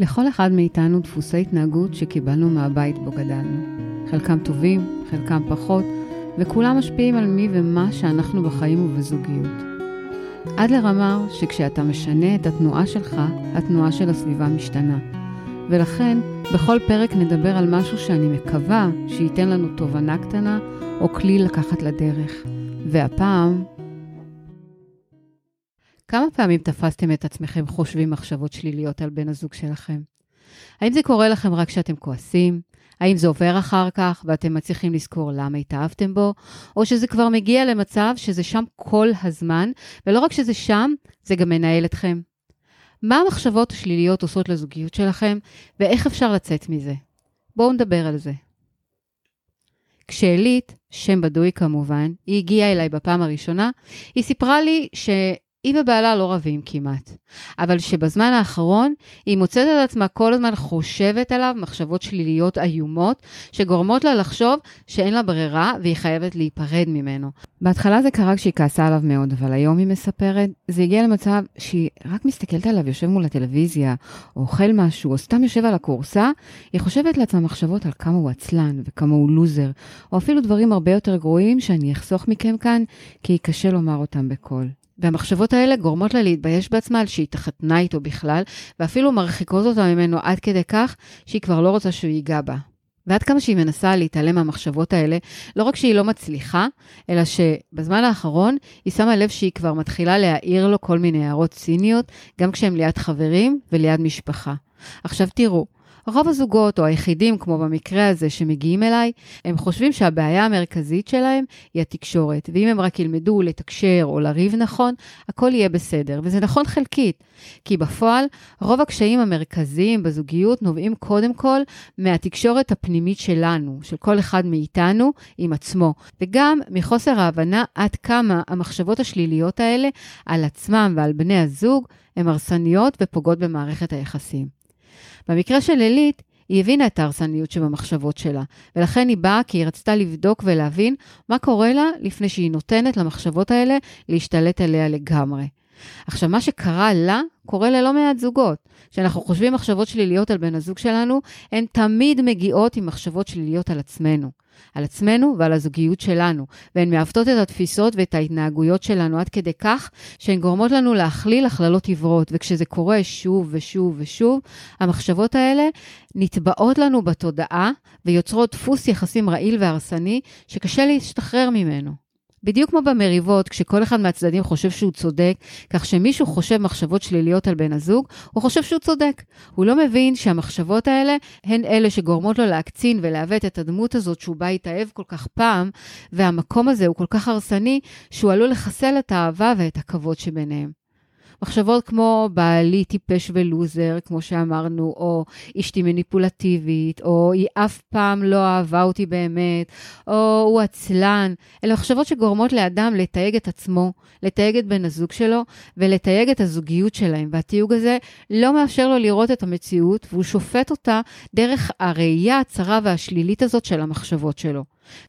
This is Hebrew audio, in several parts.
לכל אחד מאיתנו דפוסי התנהגות שקיבלנו מהבית בו גדלנו. חלקם טובים, חלקם פחות, וכולם משפיעים על מי ומה שאנחנו בחיים ובזוגיות. עד לרמה שכשאתה משנה את התנועה שלך, התנועה של הסביבה משתנה. ולכן, בכל פרק נדבר על משהו שאני מקווה שייתן לנו תובנה קטנה או כלי לקחת לדרך. והפעם... כמה פעמים תפסתם את עצמכם חושבים מחשבות שליליות על בן הזוג שלכם? האם זה קורה לכם רק כשאתם כועסים? האם זה עובר אחר כך ואתם מצליחים לזכור למה התאהבתם בו? או שזה כבר מגיע למצב שזה שם כל הזמן, ולא רק שזה שם, זה גם מנהל אתכם? מה המחשבות השליליות עושות לזוגיות שלכם, ואיך אפשר לצאת מזה? בואו נדבר על זה. כשאלית, שם בדוי כמובן, היא הגיעה אליי בפעם הראשונה, היא סיפרה לי ש... היא ובעלה לא רבים כמעט, אבל שבזמן האחרון היא מוצאת את עצמה כל הזמן חושבת עליו מחשבות שליליות איומות, שגורמות לה לחשוב שאין לה ברירה והיא חייבת להיפרד ממנו. בהתחלה זה קרה כשהיא כעסה עליו מאוד, אבל היום היא מספרת, זה הגיע למצב שהיא רק מסתכלת עליו, יושב מול הטלוויזיה, או אוכל משהו, או סתם יושב על הכורסה, היא חושבת לעצמה מחשבות על כמה הוא עצלן וכמה הוא לוזר, או אפילו דברים הרבה יותר גרועים שאני אחסוך מכם כאן, כי קשה לומר אותם בקול. והמחשבות האלה גורמות לה להתבייש בעצמה על שהיא התחתנה איתו בכלל, ואפילו מרחיקות אותה ממנו עד כדי כך שהיא כבר לא רוצה שהוא ייגע בה. ועד כמה שהיא מנסה להתעלם מהמחשבות האלה, לא רק שהיא לא מצליחה, אלא שבזמן האחרון היא שמה לב שהיא כבר מתחילה להעיר לו כל מיני הערות ציניות, גם כשהם ליד חברים וליד משפחה. עכשיו תראו, רוב הזוגות, או היחידים, כמו במקרה הזה, שמגיעים אליי, הם חושבים שהבעיה המרכזית שלהם היא התקשורת. ואם הם רק ילמדו לתקשר או לריב נכון, הכל יהיה בסדר. וזה נכון חלקית, כי בפועל, רוב הקשיים המרכזיים בזוגיות נובעים קודם כל מהתקשורת הפנימית שלנו, של כל אחד מאיתנו עם עצמו, וגם מחוסר ההבנה עד כמה המחשבות השליליות האלה על עצמם ועל בני הזוג הן הרסניות ופוגעות במערכת היחסים. במקרה של לילית, היא הבינה את ההרסניות שבמחשבות שלה, ולכן היא באה כי היא רצתה לבדוק ולהבין מה קורה לה לפני שהיא נותנת למחשבות האלה להשתלט עליה לגמרי. עכשיו, מה שקרה לה, קורה ללא מעט זוגות. כשאנחנו חושבים מחשבות שליליות על בן הזוג שלנו, הן תמיד מגיעות עם מחשבות שליליות על עצמנו. על עצמנו ועל הזוגיות שלנו, והן מעוותות את התפיסות ואת ההתנהגויות שלנו עד כדי כך שהן גורמות לנו להכליל הכללות עיוורות, וכשזה קורה שוב ושוב ושוב, המחשבות האלה נטבעות לנו בתודעה ויוצרות דפוס יחסים רעיל והרסני שקשה להשתחרר ממנו. בדיוק כמו במריבות, כשכל אחד מהצדדים חושב שהוא צודק, כך שמישהו חושב מחשבות שליליות על בן הזוג, הוא חושב שהוא צודק. הוא לא מבין שהמחשבות האלה הן אלה שגורמות לו להקצין ולעוות את הדמות הזאת שהוא בא התאהב כל כך פעם, והמקום הזה הוא כל כך הרסני, שהוא עלול לחסל את האהבה ואת הכבוד שביניהם. מחשבות כמו בעלי טיפש ולוזר, כמו שאמרנו, או אשתי מניפולטיבית, או היא אף פעם לא אהבה אותי באמת, או הוא עצלן. אלה מחשבות שגורמות לאדם לתייג את עצמו, לתייג את בן הזוג שלו, ולתייג את הזוגיות שלהם. והתיוג הזה לא מאפשר לו לראות את המציאות, והוא שופט אותה דרך הראייה הצרה והשלילית הזאת של המחשבות שלו.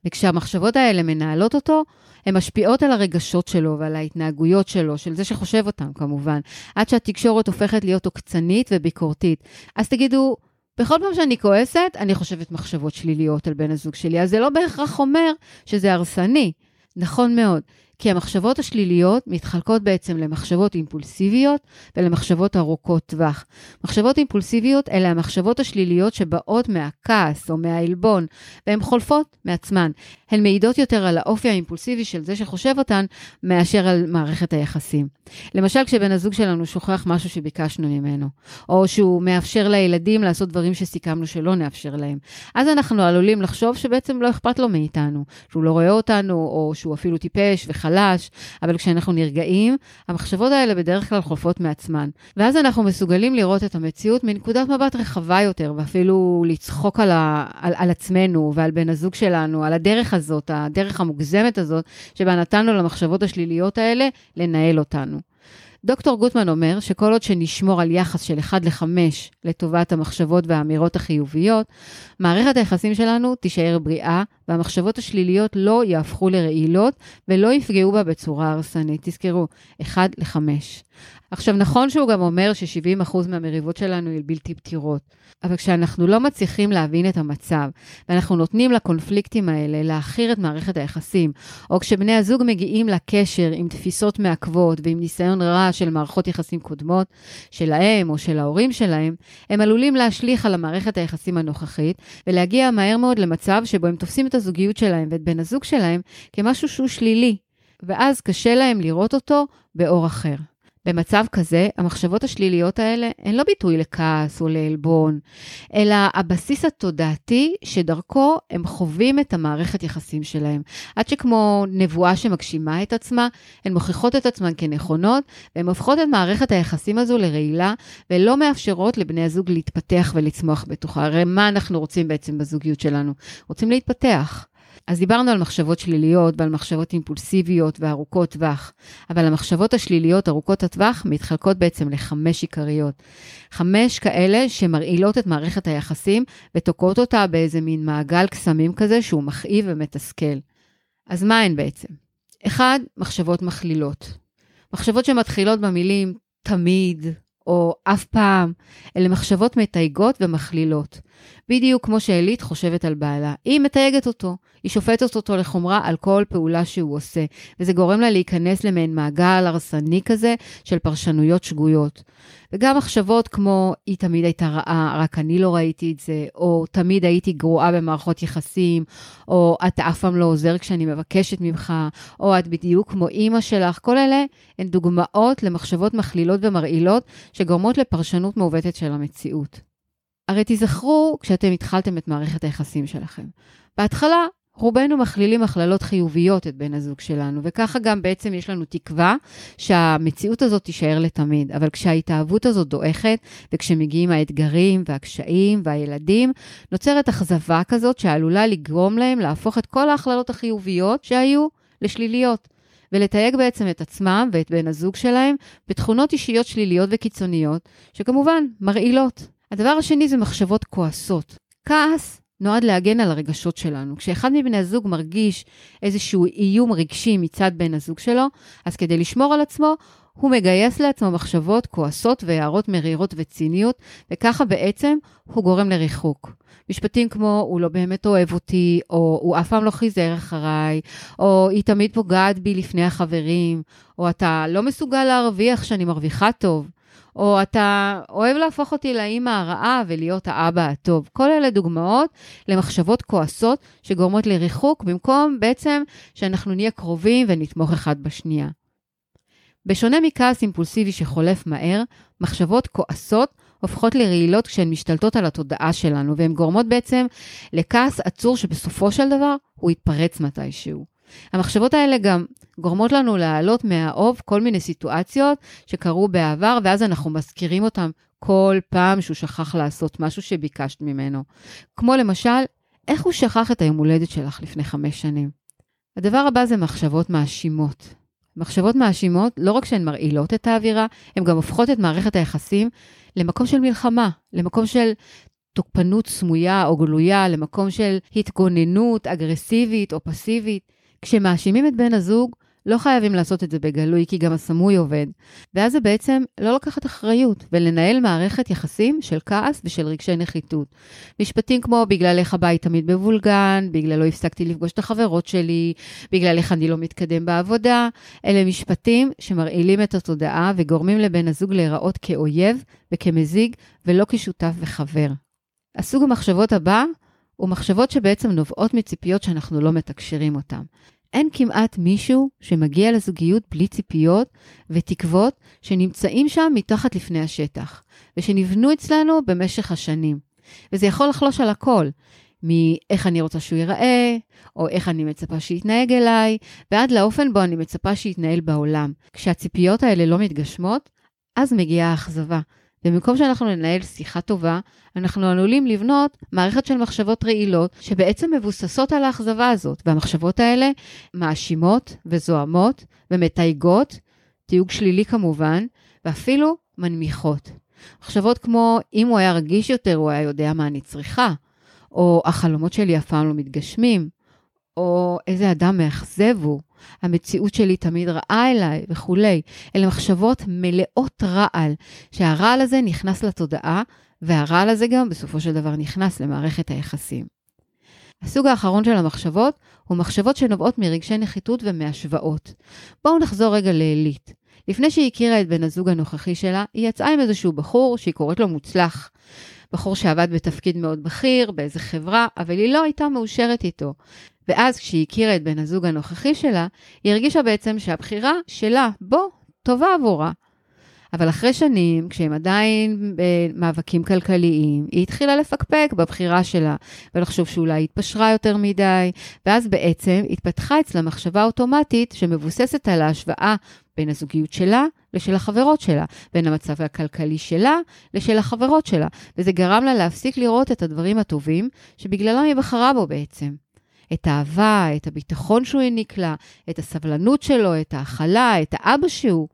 וכשהמחשבות האלה מנהלות אותו, הן משפיעות על הרגשות שלו ועל ההתנהגויות שלו, של זה שחושב אותם כמובן, עד שהתקשורת הופכת להיות עוקצנית וביקורתית. אז תגידו, בכל פעם שאני כועסת, אני חושבת מחשבות שליליות על בן הזוג שלי, אז זה לא בהכרח אומר שזה הרסני. נכון מאוד. כי המחשבות השליליות מתחלקות בעצם למחשבות אימפולסיביות ולמחשבות ארוכות טווח. מחשבות אימפולסיביות אלה המחשבות השליליות שבאות מהכעס או מהעלבון, והן חולפות מעצמן. הן מעידות יותר על האופי האימפולסיבי של זה שחושב אותן, מאשר על מערכת היחסים. למשל, כשבן הזוג שלנו שוכח משהו שביקשנו ממנו, או שהוא מאפשר לילדים לעשות דברים שסיכמנו שלא נאפשר להם. אז אנחנו עלולים לחשוב שבעצם לא אכפת לו מאיתנו, שהוא לא רואה אותנו, או שהוא אפילו טיפש וחלק. חלש, אבל כשאנחנו נרגעים, המחשבות האלה בדרך כלל חולפות מעצמן. ואז אנחנו מסוגלים לראות את המציאות מנקודת מבט רחבה יותר, ואפילו לצחוק על, ה, על, על עצמנו ועל בן הזוג שלנו, על הדרך הזאת, הדרך המוגזמת הזאת, שבה נתנו למחשבות השליליות האלה לנהל אותנו. דוקטור גוטמן אומר שכל עוד שנשמור על יחס של 1 ל-5 לטובת המחשבות והאמירות החיוביות, מערכת היחסים שלנו תישאר בריאה, והמחשבות השליליות לא יהפכו לרעילות ולא יפגעו בה בצורה הרסנית. תזכרו, 1 ל-5. עכשיו, נכון שהוא גם אומר ש-70% מהמריבות שלנו הן בלתי פתירות, אבל כשאנחנו לא מצליחים להבין את המצב, ואנחנו נותנים לקונפליקטים האלה להעכיר את מערכת היחסים, או כשבני הזוג מגיעים לקשר עם תפיסות מעכבות ועם ניסיון רע של מערכות יחסים קודמות, שלהם או של ההורים שלהם, הם עלולים להשליך על המערכת היחסים הנוכחית, ולהגיע מהר מאוד למצב שבו הם תופסים את הזוגיות שלהם ואת בן הזוג שלהם כמשהו שהוא שלילי, ואז קשה להם לראות אותו באור אחר. במצב כזה, המחשבות השליליות האלה הן לא ביטוי לכעס או לעלבון, אלא הבסיס התודעתי שדרכו הם חווים את המערכת יחסים שלהם. עד שכמו נבואה שמגשימה את עצמה, הן מוכיחות את עצמן כנכונות, והן הופכות את מערכת היחסים הזו לרעילה, ולא מאפשרות לבני הזוג להתפתח ולצמוח בתוכה. הרי מה אנחנו רוצים בעצם בזוגיות שלנו? רוצים להתפתח. אז דיברנו על מחשבות שליליות ועל מחשבות אימפולסיביות וארוכות טווח, אבל המחשבות השליליות ארוכות הטווח מתחלקות בעצם לחמש עיקריות. חמש כאלה שמרעילות את מערכת היחסים ותוקעות אותה באיזה מין מעגל קסמים כזה שהוא מכאיב ומתסכל. אז מה הן בעצם? אחד, מחשבות מכלילות. מחשבות שמתחילות במילים תמיד, או אף פעם, אלה מחשבות מתייגות ומכלילות. בדיוק כמו שעילית חושבת על בעלה. היא מתייגת אותו, היא שופטת אותו לחומרה על כל פעולה שהוא עושה, וזה גורם לה להיכנס למעין מעגל הרסני כזה של פרשנויות שגויות. וגם מחשבות כמו, היא תמיד הייתה רעה, רק אני לא ראיתי את זה, או תמיד הייתי גרועה במערכות יחסים, או אתה אף פעם לא עוזר כשאני מבקשת ממך, או את בדיוק כמו אימא שלך, כל אלה הן דוגמאות למחשבות מכלילות ומרעילות שגורמות לפרשנות מעוותת של המציאות. הרי תיזכרו כשאתם התחלתם את מערכת היחסים שלכם. בהתחלה, רובנו מכלילים הכללות חיוביות את בן הזוג שלנו, וככה גם בעצם יש לנו תקווה שהמציאות הזאת תישאר לתמיד. אבל כשההתאהבות הזאת דועכת, וכשמגיעים האתגרים והקשיים והילדים, נוצרת אכזבה כזאת שעלולה לגרום להם להפוך את כל ההכללות החיוביות שהיו לשליליות. ולתייג בעצם את עצמם ואת בן הזוג שלהם בתכונות אישיות שליליות וקיצוניות, שכמובן מרעילות. הדבר השני זה מחשבות כועסות. כעס נועד להגן על הרגשות שלנו. כשאחד מבני הזוג מרגיש איזשהו איום רגשי מצד בן הזוג שלו, אז כדי לשמור על עצמו, הוא מגייס לעצמו מחשבות כועסות והערות מרירות וציניות, וככה בעצם הוא גורם לריחוק. משפטים כמו, הוא לא באמת אוהב אותי, או הוא אף פעם לא חיזר אחריי, או היא תמיד פוגעת בי לפני החברים, או אתה לא מסוגל להרוויח שאני מרוויחה טוב. או אתה אוהב להפוך אותי לאימא הרעה ולהיות האבא הטוב. כל אלה דוגמאות למחשבות כועסות שגורמות לריחוק, במקום בעצם שאנחנו נהיה קרובים ונתמוך אחד בשנייה. בשונה מכעס אימפולסיבי שחולף מהר, מחשבות כועסות הופכות לרעילות כשהן משתלטות על התודעה שלנו, והן גורמות בעצם לכעס עצור שבסופו של דבר הוא יתפרץ מתישהו. המחשבות האלה גם גורמות לנו להעלות מהאוב כל מיני סיטואציות שקרו בעבר, ואז אנחנו מזכירים אותם כל פעם שהוא שכח לעשות משהו שביקשת ממנו. כמו למשל, איך הוא שכח את היום הולדת שלך לפני חמש שנים? הדבר הבא זה מחשבות מאשימות. מחשבות מאשימות, לא רק שהן מרעילות את האווירה, הן גם הופכות את מערכת היחסים למקום של מלחמה, למקום של תוקפנות סמויה או גלויה, למקום של התגוננות אגרסיבית או פסיבית. כשמאשימים את בן הזוג, לא חייבים לעשות את זה בגלוי, כי גם הסמוי עובד. ואז זה בעצם לא לקחת אחריות ולנהל מערכת יחסים של כעס ושל רגשי נחיתות. משפטים כמו, בגללך הבית תמיד מבולגן, בגללו לא הפסקתי לפגוש את החברות שלי, בגללך אני לא מתקדם בעבודה, אלה משפטים שמרעילים את התודעה וגורמים לבן הזוג להיראות כאויב וכמזיג, ולא כשותף וחבר. הסוג המחשבות הבא הוא מחשבות שבעצם נובעות מציפיות שאנחנו לא מתקשרים אותן. אין כמעט מישהו שמגיע לזוגיות בלי ציפיות ותקוות שנמצאים שם מתחת לפני השטח, ושנבנו אצלנו במשך השנים. וזה יכול לחלוש על הכל, מאיך אני רוצה שהוא ייראה, או איך אני מצפה שיתנהג אליי, ועד לאופן בו אני מצפה שיתנהל בעולם. כשהציפיות האלה לא מתגשמות, אז מגיעה האכזבה. במקום שאנחנו ננהל שיחה טובה, אנחנו עלולים לבנות מערכת של מחשבות רעילות שבעצם מבוססות על האכזבה הזאת, והמחשבות האלה מאשימות וזוהמות ומתייגות, תיוג שלילי כמובן, ואפילו מנמיכות. מחשבות כמו, אם הוא היה רגיש יותר, הוא היה יודע מה אני צריכה, או החלומות שלי אף פעם לא מתגשמים, או איזה אדם מאכזב הוא, המציאות שלי תמיד רעה אליי וכולי. אלה מחשבות מלאות רעל, שהרעל הזה נכנס לתודעה, והרעל הזה גם בסופו של דבר נכנס למערכת היחסים. הסוג האחרון של המחשבות הוא מחשבות שנובעות מרגשי נחיתות ומהשוואות. בואו נחזור רגע לעילית. לפני שהיא הכירה את בן הזוג הנוכחי שלה, היא יצאה עם איזשהו בחור שהיא קוראת לו מוצלח. בחור שעבד בתפקיד מאוד בכיר, באיזה חברה, אבל היא לא הייתה מאושרת איתו. ואז כשהיא הכירה את בן הזוג הנוכחי שלה, היא הרגישה בעצם שהבחירה שלה בו טובה עבורה. אבל אחרי שנים, כשהם עדיין במאבקים כלכליים, היא התחילה לפקפק בבחירה שלה, ולחשוב שאולי היא התפשרה יותר מדי, ואז בעצם התפתחה אצלה מחשבה אוטומטית שמבוססת על ההשוואה בין הזוגיות שלה לשל החברות שלה, בין המצב הכלכלי שלה לשל החברות שלה, וזה גרם לה להפסיק לראות את הדברים הטובים שבגללם היא בחרה בו בעצם. את האהבה, את הביטחון שהוא העניק לה, את הסבלנות שלו, את ההכלה, את האבא שהוא.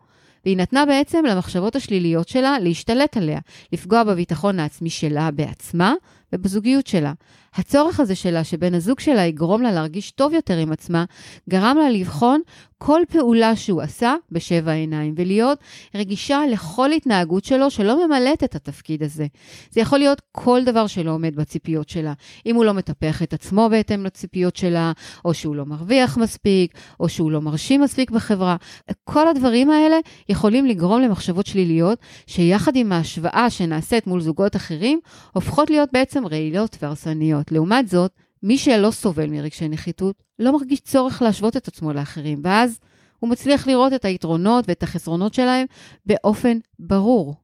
והיא נתנה בעצם למחשבות השליליות שלה להשתלט עליה, לפגוע בביטחון העצמי שלה בעצמה ובזוגיות שלה. הצורך הזה שלה שבן הזוג שלה יגרום לה להרגיש טוב יותר עם עצמה, גרם לה לבחון כל פעולה שהוא עשה בשבע עיניים, ולהיות רגישה לכל התנהגות שלו שלא ממלאת את התפקיד הזה. זה יכול להיות כל דבר שלא עומד בציפיות שלה. אם הוא לא מטפח את עצמו בהתאם לציפיות שלה, או שהוא לא מרוויח מספיק, או שהוא לא מרשים מספיק בחברה. כל הדברים האלה יכולים לגרום למחשבות שליליות, שיחד עם ההשוואה שנעשית מול זוגות אחרים, הופכות להיות בעצם רעילות והרסניות. לעומת זאת, מי שלא סובל מרגשי נחיתות, לא מרגיש צורך להשוות את עצמו לאחרים, ואז הוא מצליח לראות את היתרונות ואת החסרונות שלהם באופן ברור.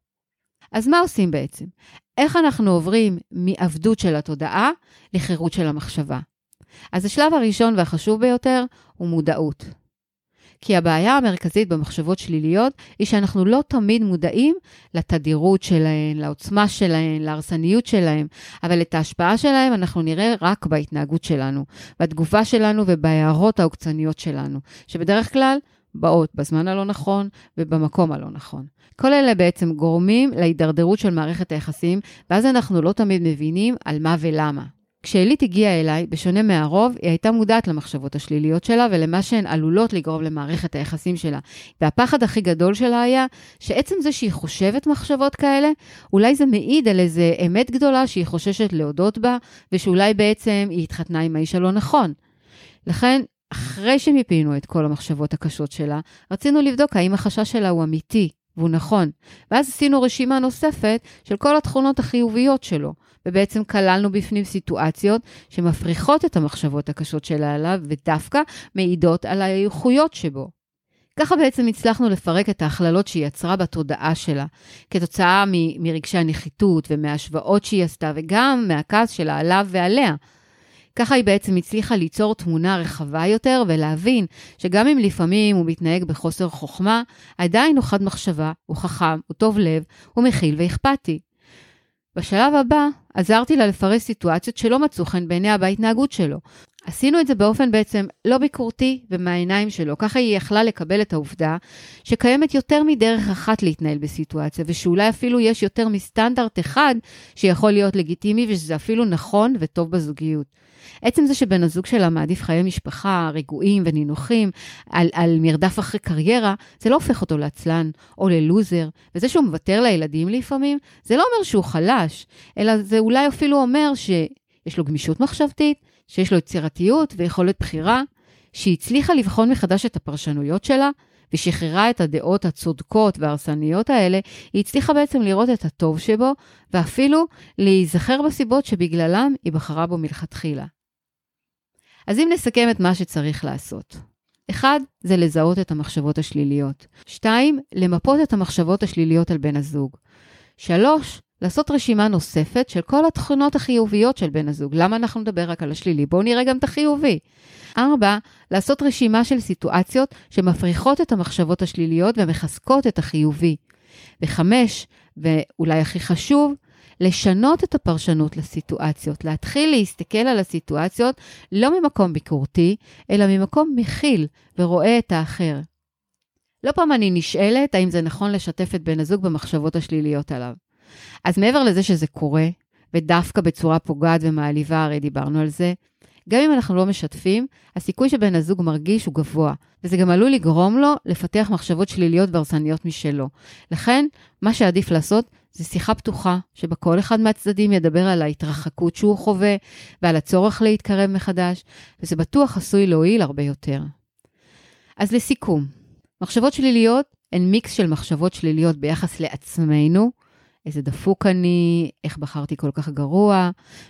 אז מה עושים בעצם? איך אנחנו עוברים מעבדות של התודעה לחירות של המחשבה? אז השלב הראשון והחשוב ביותר הוא מודעות. כי הבעיה המרכזית במחשבות שליליות היא שאנחנו לא תמיד מודעים לתדירות שלהן, לעוצמה שלהן, להרסניות שלהן, אבל את ההשפעה שלהן אנחנו נראה רק בהתנהגות שלנו, בתגובה שלנו ובהערות העוקצניות שלנו, שבדרך כלל באות בזמן הלא נכון ובמקום הלא נכון. כל אלה בעצם גורמים להידרדרות של מערכת היחסים, ואז אנחנו לא תמיד מבינים על מה ולמה. כשאלית הגיעה אליי, בשונה מהרוב, היא הייתה מודעת למחשבות השליליות שלה ולמה שהן עלולות לגרום למערכת היחסים שלה. והפחד הכי גדול שלה היה שעצם זה שהיא חושבת מחשבות כאלה, אולי זה מעיד על איזה אמת גדולה שהיא חוששת להודות בה, ושאולי בעצם היא התחתנה עם האיש הלא נכון. לכן, אחרי שמיפינו את כל המחשבות הקשות שלה, רצינו לבדוק האם החשש שלה הוא אמיתי, והוא נכון. ואז עשינו רשימה נוספת של כל התכונות החיוביות שלו, ובעצם כללנו בפנים סיטואציות שמפריחות את המחשבות הקשות שלה עליו, ודווקא מעידות על האיכויות שבו. ככה בעצם הצלחנו לפרק את ההכללות שהיא יצרה בתודעה שלה, כתוצאה מ- מרגשי הנחיתות ומההשוואות שהיא עשתה, וגם מהכעס שלה עליו ועליה. ככה היא בעצם הצליחה ליצור תמונה רחבה יותר ולהבין שגם אם לפעמים הוא מתנהג בחוסר חוכמה, עדיין הוא חד מחשבה, הוא חכם, הוא טוב לב, הוא מכיל ואכפתי. בשלב הבא, עזרתי לה לפרש סיטואציות שלא מצאו חן בעיניה בהתנהגות שלו. עשינו את זה באופן בעצם לא ביקורתי ומהעיניים שלו. ככה היא יכלה לקבל את העובדה שקיימת יותר מדרך אחת להתנהל בסיטואציה, ושאולי אפילו יש יותר מסטנדרט אחד שיכול להיות לגיטימי, ושזה אפילו נכון וטוב בזוגיות. עצם זה שבן הזוג שלה מעדיף חיי משפחה רגועים ונינוחים על, על מרדף אחרי קריירה, זה לא הופך אותו לעצלן או ללוזר. וזה שהוא מוותר לילדים לפעמים, זה לא אומר שהוא חלש, אלא זה אולי אפילו אומר שיש לו גמישות מחשבתית, שיש לו יצירתיות ויכולת בחירה, שהיא הצליחה לבחון מחדש את הפרשנויות שלה, ושחררה את הדעות הצודקות וההרסניות האלה, היא הצליחה בעצם לראות את הטוב שבו, ואפילו להיזכר בסיבות שבגללם היא בחרה בו מלכתחילה. אז אם נסכם את מה שצריך לעשות. אחד, זה לזהות את המחשבות השליליות. שתיים, למפות את המחשבות השליליות על בן הזוג. שלוש, לעשות רשימה נוספת של כל התכונות החיוביות של בן הזוג. למה אנחנו נדבר רק על השלילי? בואו נראה גם את החיובי. ארבע, לעשות רשימה של סיטואציות שמפריחות את המחשבות השליליות ומחזקות את החיובי. וחמש, ואולי הכי חשוב, לשנות את הפרשנות לסיטואציות, להתחיל להסתכל על הסיטואציות לא ממקום ביקורתי, אלא ממקום מכיל ורואה את האחר. לא פעם אני נשאלת האם זה נכון לשתף את בן הזוג במחשבות השליליות עליו. אז מעבר לזה שזה קורה, ודווקא בצורה פוגעת ומעליבה, הרי דיברנו על זה, גם אם אנחנו לא משתפים, הסיכוי שבן הזוג מרגיש הוא גבוה, וזה גם עלול לגרום לו לפתח מחשבות שליליות והרסניות משלו. לכן, מה שעדיף לעשות זה שיחה פתוחה, שבה כל אחד מהצדדים ידבר על ההתרחקות שהוא חווה ועל הצורך להתקרב מחדש, וזה בטוח עשוי להועיל הרבה יותר. אז לסיכום, מחשבות שליליות הן מיקס של מחשבות שליליות ביחס לעצמנו, איזה דפוק אני, איך בחרתי כל כך גרוע,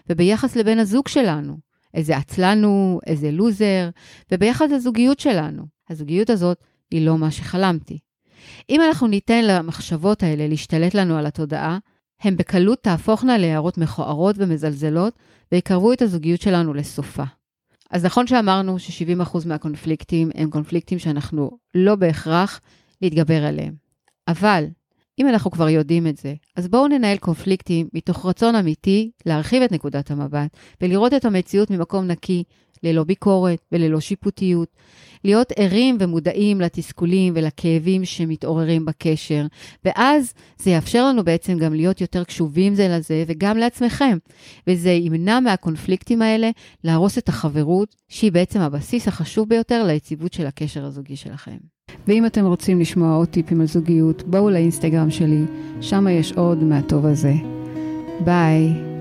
וביחס לבן הזוג שלנו, איזה עצלן הוא, איזה לוזר, וביחס לזוגיות שלנו. הזוגיות הזאת היא לא מה שחלמתי. אם אנחנו ניתן למחשבות האלה להשתלט לנו על התודעה, הן בקלות תהפוכנה להערות מכוערות ומזלזלות, ויקרבו את הזוגיות שלנו לסופה. אז נכון שאמרנו ש-70% מהקונפליקטים הם קונפליקטים שאנחנו לא בהכרח להתגבר עליהם. אבל אם אנחנו כבר יודעים את זה, אז בואו ננהל קונפליקטים מתוך רצון אמיתי להרחיב את נקודת המבט ולראות את המציאות ממקום נקי, ללא ביקורת וללא שיפוטיות. להיות ערים ומודעים לתסכולים ולכאבים שמתעוררים בקשר, ואז זה יאפשר לנו בעצם גם להיות יותר קשובים זה לזה וגם לעצמכם. וזה ימנע מהקונפליקטים האלה להרוס את החברות, שהיא בעצם הבסיס החשוב ביותר ליציבות של הקשר הזוגי שלכם. ואם אתם רוצים לשמוע עוד טיפים על זוגיות, בואו לאינסטגרם שלי, שם יש עוד מהטוב הזה. ביי.